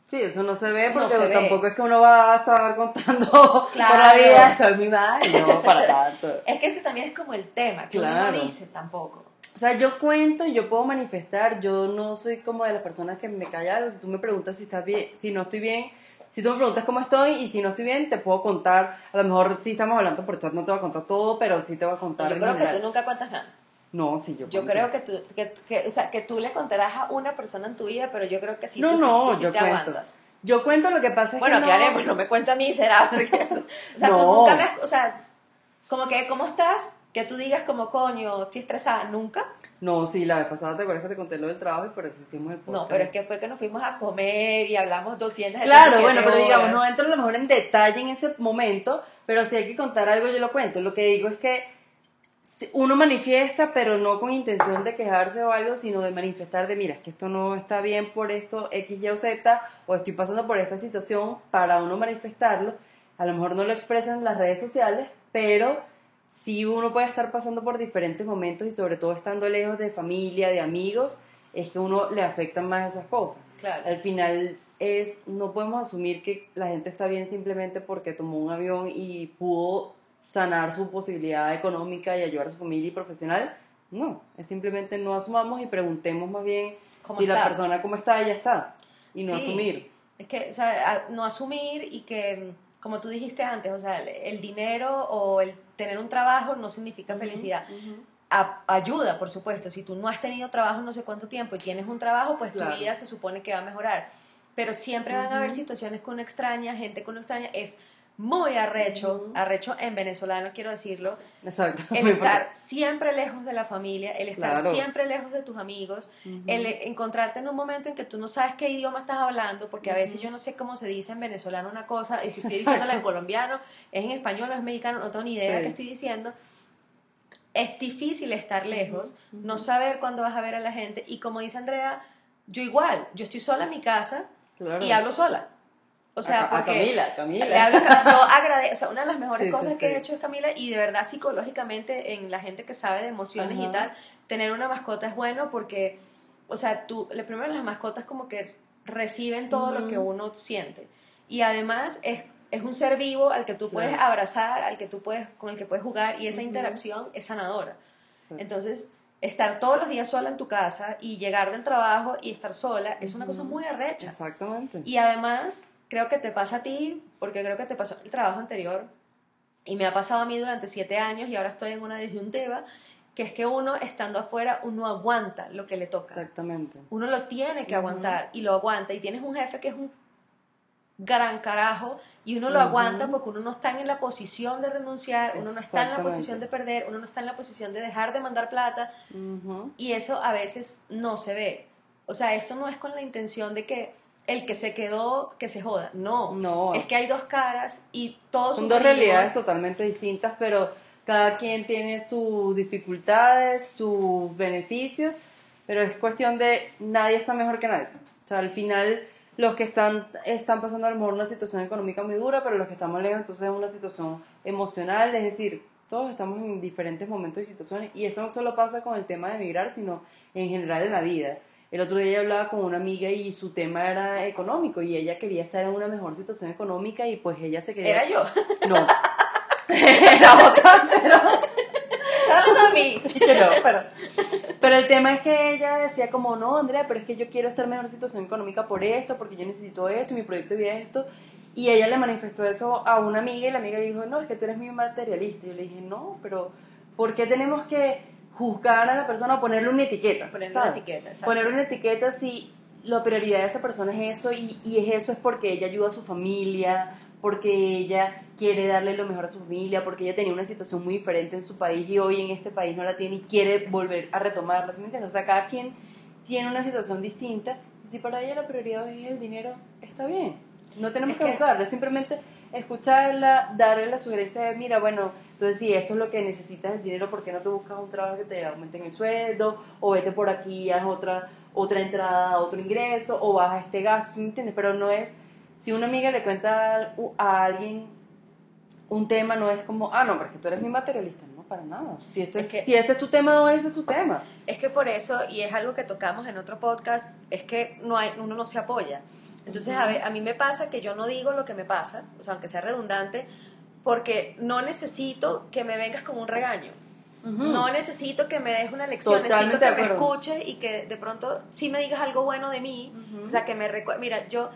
Sí, eso no se ve No porque se ve. tampoco es que uno va a estar contando por Claro. la vida, soy mi madre. No, para tanto. es que ese también es como el tema, que uno Claro. no dice tampoco. O sea, yo cuento y yo puedo manifestar, yo no soy como de las personas que me callan, si tú me preguntas si estás bien, si no estoy bien, si tú me preguntas cómo estoy y si no estoy bien, te puedo contar, a lo mejor si estamos hablando por chat no te voy a contar todo, pero sí te voy a contar Yo creo que general. tú nunca cuentas nada. No, sí, yo Yo creo que tú, que, que- o sea, que tú le contarás a una persona en tu vida, pero yo creo que sí, No, tú, no, tú sí yo te cuento. aguantas. Yo cuento lo que pasa es Bueno, que ¿qué no... haremos? No me cuenta a mí, será. porque- o sea, tú No. nunca me has, o sea, como que, ¿cómo estás? Que tú digas como, coño, estoy estresada, nunca. No, sí, la vez pasada te acuerdas que te conté lo del trabajo y por eso hicimos el podcast. No, pero es que fue que nos fuimos a comer y hablamos 200 Claro, 77 bueno, pero digamos, no entro a lo mejor en detalle en ese momento, pero si hay que contar algo yo lo cuento. Lo que digo es que uno manifiesta, pero no con intención de quejarse o algo, sino de manifestar de, mira, es que esto no está bien por esto X, Y o Z, o estoy pasando por esta situación para uno manifestarlo. A lo mejor no lo expresa en las redes sociales, pero sí uno puede estar pasando por diferentes momentos y sobre todo estando lejos de familia, de amigos, es que uno le afectan más esas cosas Claro. al final es no podemos asumir que la gente está bien simplemente porque tomó un avión y pudo sanar su posibilidad económica y ayudar a su familia y profesional. No, es simplemente no asumamos y preguntemos más bien ¿Cómo si la estás? persona cómo está, ya está. Y no Sí. asumir. Es que, o sea, no asumir y que, como tú dijiste antes, o sea, el, dinero o el tener un trabajo no significa felicidad. A- ayuda, por supuesto. Si tú no has tenido trabajo no sé cuánto tiempo y tienes un trabajo, pues Claro. tu vida se supone que va a mejorar. Pero siempre van a haber situaciones con extraña, gente con extraña. Es muy arrecho, arrecho en venezolano, quiero decirlo, Exacto. el estar siempre lejos de la familia, el estar Claro. siempre lejos de tus amigos, importante. el encontrarte en un momento en que tú no sabes qué idioma estás hablando, porque a veces Ujú. yo no sé cómo se dice en venezolano una cosa, y si estoy diciéndola en colombiano, es en español o es mexicano, no tengo ni idea de Sí. qué estoy diciendo. Es difícil estar lejos, Ujú, no ujú. saber cuándo vas a ver a la gente, y como dice Andrea, yo igual, yo estoy sola en mi casa Claro. y hablo sola. O sea, a, a Camila, Camila. le hablo yo agradezco, o sea, una de las mejores Sí, sí, cosas que sí. he hecho es Camila y de verdad psicológicamente en la gente que sabe de emociones y Ajá. tal, tener una mascota es bueno porque, o sea, tú, primero las mascotas como que reciben todo lo Ujú. que uno siente y además es, es un ser vivo al que tú puedes abrazar, al que tú puedes, con el que puedes jugar y esa Ujú. interacción es sanadora. Sí. Entonces, estar todos los días sola en tu casa y llegar del trabajo y estar sola es una cosa muy arrecha. Exactamente. Y además, creo que te pasa a ti, porque creo que te pasó el trabajo anterior, y me ha pasado a mí durante siete años, y ahora estoy en una disyuntiva, que es que uno, estando afuera, uno aguanta lo que le toca. Exactamente. Uno lo tiene que aguantar, y lo aguanta, y tienes un jefe que es un gran carajo, y uno lo aguanta porque uno no está en la posición de renunciar, uno no está en la posición de perder, uno no está en la posición de dejar de mandar plata, y eso a veces no se ve. O sea, esto no es con la intención de que el que se quedó, que se joda. No. No. Es que hay dos caras y todos Son dos realidades totalmente distintas, pero cada quien tiene sus dificultades, sus beneficios, pero es cuestión de nadie está mejor que nadie. O sea, al final los que están, están pasando a lo mejor una situación económica muy dura, pero los que estamos lejos entonces es una situación emocional, es decir, todos estamos en diferentes momentos y situaciones y esto no solo pasa con el tema de emigrar, sino en general en la vida. El otro día yo hablaba con una amiga y su tema era económico y ella quería estar en una mejor situación económica y pues ella se quería... Era yo. No. Era otra, pero... No, pero, pero el tema es que ella decía como, no, Andrea, pero es que yo quiero estar en mejor situación económica por esto, porque yo necesito esto, y mi proyecto de vida es esto. Y ella le manifestó eso a una amiga y la amiga dijo, no, es que tú eres muy materialista. Y yo le dije, no, pero ¿por qué tenemos que juzgar a la persona o ponerle una etiqueta? Ponerle ¿sabes? una etiqueta, exacto. Poner una etiqueta si la prioridad de esa persona es eso y, y es eso es porque ella ayuda a su familia, porque ella quiere darle lo mejor a su familia, porque ella tenía una situación muy diferente en su país y hoy en este país no la tiene y quiere volver a retomarla, ¿sí me entiendes? O sea, cada quien tiene una situación distinta y si para ella la prioridad es el dinero, está bien. No tenemos Es que que- buscarla, simplemente escucharla, darle la sugerencia de, mira, bueno, entonces si esto es lo que necesitas el dinero, ¿por qué no te buscas un trabajo que te aumente en el sueldo? O vete por aquí, haz otra, otra entrada, otro ingreso, o baja este gasto, ¿me entiendes? Pero no es, si una amiga le cuenta a alguien un tema, no es como, ah, no, pero es que tú eres mi materialista, no, para nada. Si, esto es, si este es tu tema, no, ese es tu tema. Es que por eso, y es algo que tocamos en otro podcast, es que no hay, uno no se apoya. Entonces, a, ver, a mí me pasa que yo no digo lo que me pasa, o sea, aunque sea redundante, porque no necesito que me vengas como un regaño. No necesito que me des una lección, necesito que me escuches y que de pronto sí me digas algo bueno de mí. O sea, que me recuerdes. Mira, yo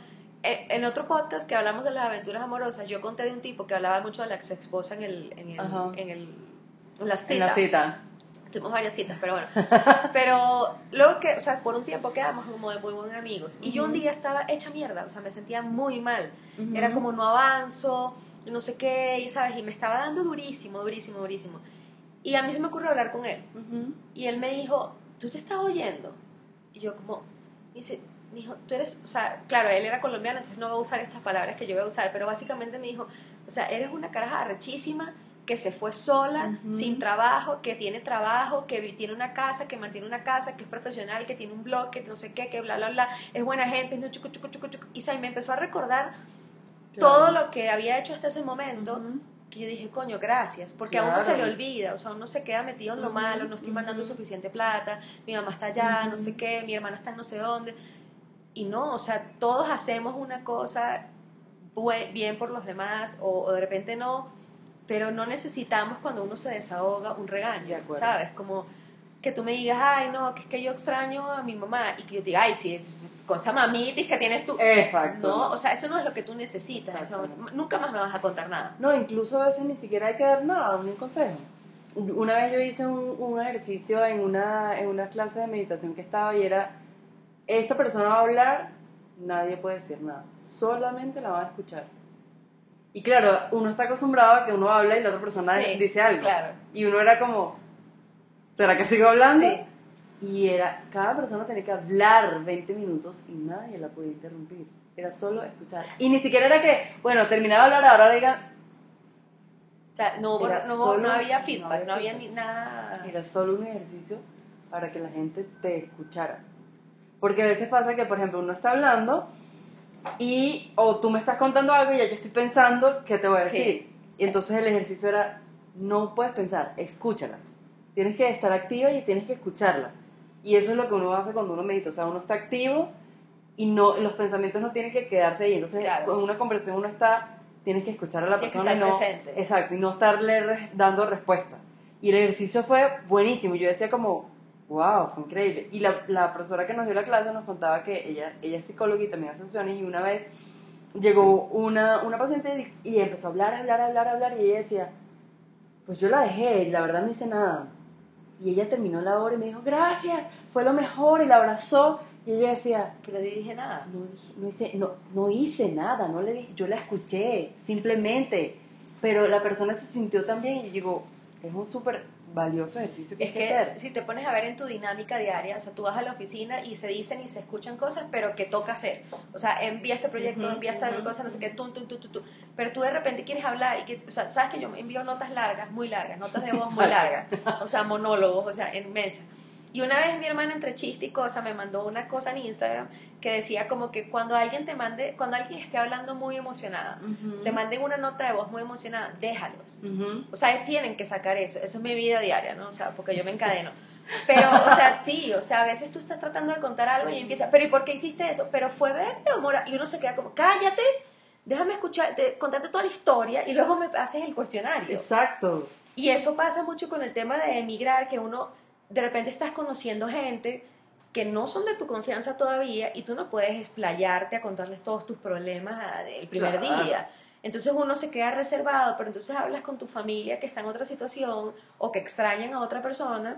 eh, en otro podcast que hablamos de las aventuras amorosas, yo conté de un tipo que hablaba mucho de la ex esposa en, el, en, el, en, el, en la cita. En la cita. Tuvimos varias citas, pero bueno. pero luego que, o sea, por un tiempo quedamos como de muy buenos amigos. Y yo un día estaba hecha mierda, o sea, me sentía muy mal. Era como no avanzo, no sé qué, y sabes, y me estaba dando durísimo, durísimo, durísimo. Y a mí se me ocurrió hablar con él. Y él me dijo, ¿tú te estás oyendo? Y yo como, me dice, me dijo, tú eres, o sea, claro, él era colombiano, entonces no va a usar estas palabras que yo voy a usar, pero básicamente me dijo, o sea, eres una caraja rechísima que se fue sola, sin trabajo, que tiene trabajo, que tiene una casa, que mantiene una casa, que es profesional, que tiene un blog, que no sé qué, que bla, bla, bla, es buena gente, es no chucu, chucu, chucu, chucu. Y me empezó a recordar todo lo que había hecho hasta ese momento. Que yo dije, coño, gracias, porque a uno se le olvida, o sea, uno se queda metido en lo malo, no estoy mandando suficiente plata, mi mamá está allá, no sé qué, mi hermana está en no sé dónde, y no, o sea, todos hacemos una cosa bien por los demás, o de repente no, pero no necesitamos cuando uno se desahoga un regaño, ¿sabes? Como que tú me digas, ay, no, que es que yo extraño a mi mamá, y que yo te diga, ay, sí, es, cosa mamitis que tienes tú. Exacto. No, o sea, eso no es lo que tú necesitas. nunca más me vas a contar nada. No, incluso a veces ni siquiera hay que dar nada, un consejo. Una vez yo hice un, un ejercicio en una, en una clase de meditación que estaba y era, esta persona va a hablar, nadie puede decir nada, solamente la va a escuchar y claro, uno está acostumbrado a que uno habla y la otra persona dice algo. Claro. Y uno era como, ¿será que sigo hablando? Sí. Y era, cada persona tenía que hablar 20 minutos y nadie la podía interrumpir. Era solo escuchar. Y ni siquiera era que, bueno, terminaba de hablar, ahora digan... O sea, no, no, no había feedback, no había, ni nada... Era solo un ejercicio para que la gente te escuchara. Porque a veces pasa que, por ejemplo, uno está hablando y o tú me estás contando algo y ya yo estoy pensando qué te voy a decir. Y entonces el ejercicio era, no puedes pensar, escúchala. Tienes que estar activa y tienes que escucharla. Y eso es lo que uno hace cuando uno medita. O sea, uno está activo y no los pensamientos no tienen que quedarse ahí. Entonces, en una conversación uno está, tienes que escuchar a la persona. y no, presente. Exacto, y no estarle dando respuesta. Y el ejercicio fue buenísimo. Yo decía como, Wow, fue increíble. Y la, la, profesora que nos dio la clase nos contaba que ella, ella es psicóloga y también hace sesiones y una vez llegó una, una paciente y empezó a hablar, hablar, hablar, hablar y ella decía, pues yo la dejé y la verdad no hice nada. Y ella terminó la hora y me dijo, gracias, fue lo mejor y la abrazó. Y ella decía, que le dije nada. No, no, hice, no, no hice nada, no le dije, yo la escuché, simplemente. Pero la persona se sintió también y digo, es un súper valioso ejercicio que es que, si te pones a ver en tu dinámica diaria, o sea, tú vas a la oficina y se dicen y se escuchan cosas, pero que toca hacer. O sea, envía este proyecto, envía esta cosa, no sé qué, tú, tú, tú, tú, Pero tú de repente quieres hablar y que, o sea, sabes que yo envío notas largas, muy largas, notas de voz muy largas, o sea, monólogos, o sea, en mesa. Y una vez mi hermana entre chiste y cosa me mandó una cosa en Instagram que decía como que cuando alguien te mande, cuando alguien esté hablando muy emocionada, te manden una nota de voz muy emocionada, déjalos. O sea, tienen que sacar eso. Esa es mi vida diaria, ¿no? O sea, porque yo me encadeno. Pero, o sea, sí, o sea, a veces tú estás tratando de contar algo y empieza, pero ¿y por qué hiciste eso? Pero fue verde amor. Y uno se queda como, cállate, déjame escuchar, contarte toda la historia y luego me haces el cuestionario. Exacto. Y eso pasa mucho con el tema de emigrar, que uno de repente estás conociendo gente que no son de tu confianza todavía y tú no puedes explayarte a contarles todos tus problemas el primer día. Entonces uno se queda reservado, pero entonces hablas con tu familia que está en otra situación o que extrañan a otra persona.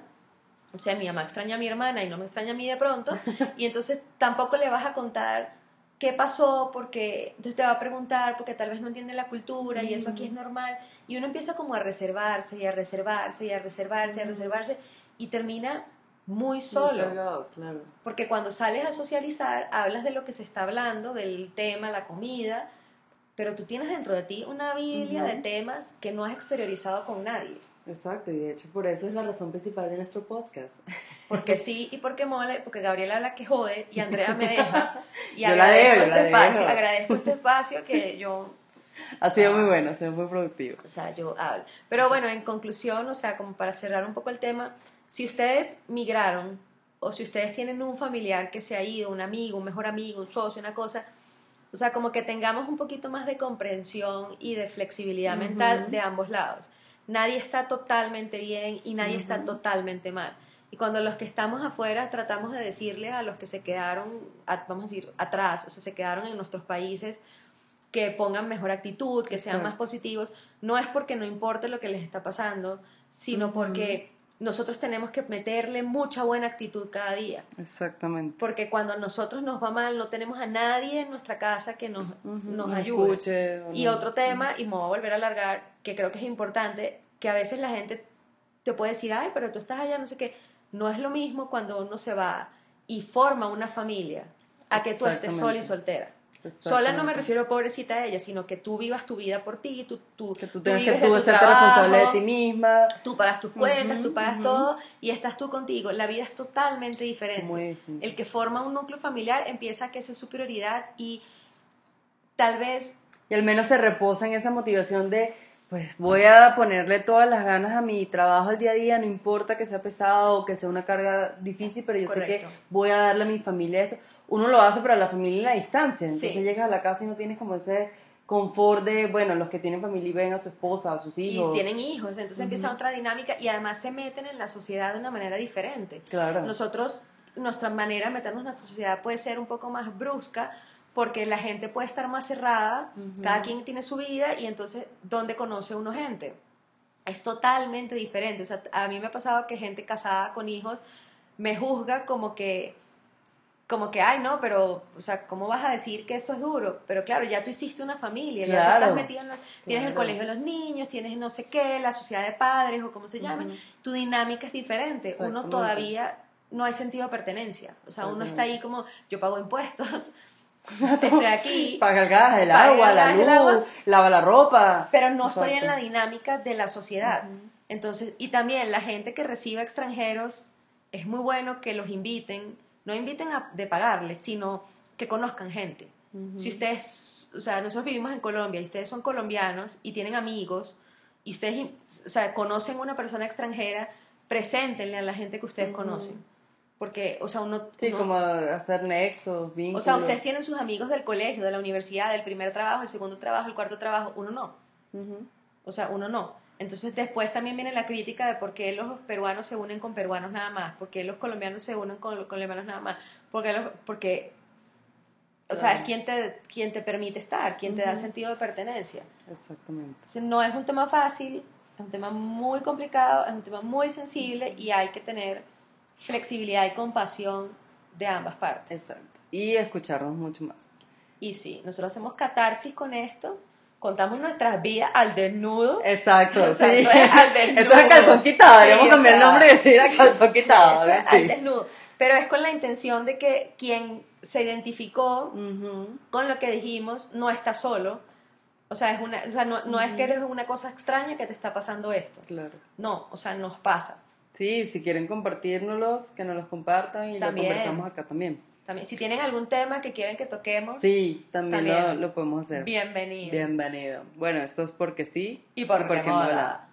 O sea, mi mamá extraña a mi hermana y no me extraña a mí de pronto. Y entonces tampoco le vas a contar qué pasó porque entonces te va a preguntar porque tal vez no entiende la cultura y eso aquí es normal. Y uno empieza como a reservarse y a reservarse y a reservarse y a reservarse y termina muy solo. claro. Porque cuando sales a socializar, hablas de lo que se está hablando, del tema, la comida, pero tú tienes dentro de ti una biblia de temas que no has exteriorizado con nadie. Exacto, y de hecho por eso es la razón principal de nuestro podcast. Porque sí y porque mole, porque Gabriela habla que jode y Andrea me deja. Y Yo la yo este la espacio, dejo. agradezco este espacio que yo Ha sido muy bueno, ha sido muy productivo. o sea, yo hablo. Pero bueno, en conclusión, o sea, como para cerrar un poco el tema, si ustedes migraron o si ustedes tienen un familiar que se ha ido, un amigo, un mejor amigo, un socio, una cosa, o sea, como que tengamos un poquito más de comprensión y de flexibilidad mental de ambos lados. Nadie está totalmente bien y nadie está totalmente mal. Y cuando los que estamos afuera tratamos de decirles a los que se quedaron, vamos a decir, atrás, o sea, se quedaron en nuestros países, que pongan mejor actitud, que sean más positivos, no es porque no importe lo que les está pasando, sino porque nosotros tenemos que meterle mucha buena actitud cada día. Exactamente. Porque cuando a nosotros nos va mal, no tenemos a nadie en nuestra casa que nos, ayude. escuche, Y no- otro tema, y me voy a volver a alargar, que creo que es importante, que a veces la gente te puede decir, ay, pero tú estás allá, no sé qué. No es lo mismo cuando uno se va y forma una familia a que tú estés sola y soltera. Sola no me refiero pobrecita a ella, sino que tú vivas tu vida por ti, tú, tú, Que tú tú tengas que de tú tu responsable de ti misma. Tú pagas tus cuentas, tú pagas todo y estás tú contigo. La vida es totalmente diferente. Muy. El que forma un núcleo familiar empieza a que esa es su prioridad y tal vez Y al menos se reposa en esa motivación de, pues voy a ponerle todas las ganas a mi trabajo el día a día, no importa que sea pesado o que sea una carga difícil, pero yo sé que voy a darle a mi familia esto. Uno lo hace para la familia en la distancia, entonces Sí. llegas a la casa y no tienes como ese confort de, bueno, los que tienen familia y ven a su esposa, a sus y hijos. tienen hijos, entonces empieza otra dinámica y además se meten en la sociedad de una manera diferente. Claro. Nosotros, nuestra manera de meternos en nuestra sociedad puede ser un poco más brusca porque la gente puede estar más cerrada, cada quien tiene su vida y entonces, ¿dónde conoce uno gente? Es totalmente diferente. O sea, a mí me ha pasado que gente casada con hijos me juzga como que, como que, ay, no, pero, o sea, ¿cómo vas a decir que esto es duro? Pero claro, ya tú hiciste una familia, ya tú Claro. estás metida en tienes el Claro. colegio de los niños, tienes no sé qué, la sociedad de padres o como se llame, tu dinámica es diferente. Uno todavía no hay sentido de pertenencia. O sea, uno está ahí como, yo pago impuestos, estoy aquí, Paga el gas, el Paga el agua, la el luz, agua. lava la ropa. pero no estoy en la dinámica de la sociedad. Entonces, y también la gente que recibe extranjeros, es muy bueno que los inviten, no inviten a, de pagarles, sino que conozcan gente. Si ustedes, o sea, nosotros vivimos en Colombia y ustedes son colombianos y tienen amigos y ustedes, o sea, conocen a una persona extranjera, preséntenle a la gente que ustedes conocen. Porque, o sea, uno... Sí, uno- como hacer nexos, vínculos. o sea, ustedes tienen sus amigos del colegio, de la universidad, del primer trabajo, el segundo trabajo, el cuarto trabajo, uno no. O sea, uno no. Entonces después también viene la crítica de por qué los peruanos se unen con peruanos nada más, por qué los colombianos se unen con los colombianos nada más, porque, los, porque o sea, Claro. es quien te, quien te permite estar, quien te da sentido de pertenencia. Exactamente. Entonces no es un tema fácil, es un tema muy complicado, es un tema muy sensible y hay que tener flexibilidad y compasión de ambas partes. Exacto. Y escucharnos mucho más. Y sí, nosotros hacemos catarsis con esto, contamos nuestras vidas al desnudo. Exacto, sí. esto es al desnudo. Esto es calzón quitado. Sí, Deberíamos cambiar el nombre y decir a calzón quitado. Sí, al desnudo. Pero es con la intención de que quien se identificó Ujú. con lo que dijimos no está solo. O sea, es una, o sea no, no es que eres una cosa extraña que te está pasando esto. Claro. No, o sea, nos pasa. Sí, si quieren compartírnoslos, que nos los compartan y También. lo conversamos acá también. También, si tienen algún tema que quieren que toquemos, Sí, también, También. Lo, lo podemos hacer. bienvenido. Bienvenido. Bueno, esto es porque sí Y porque no mola. la.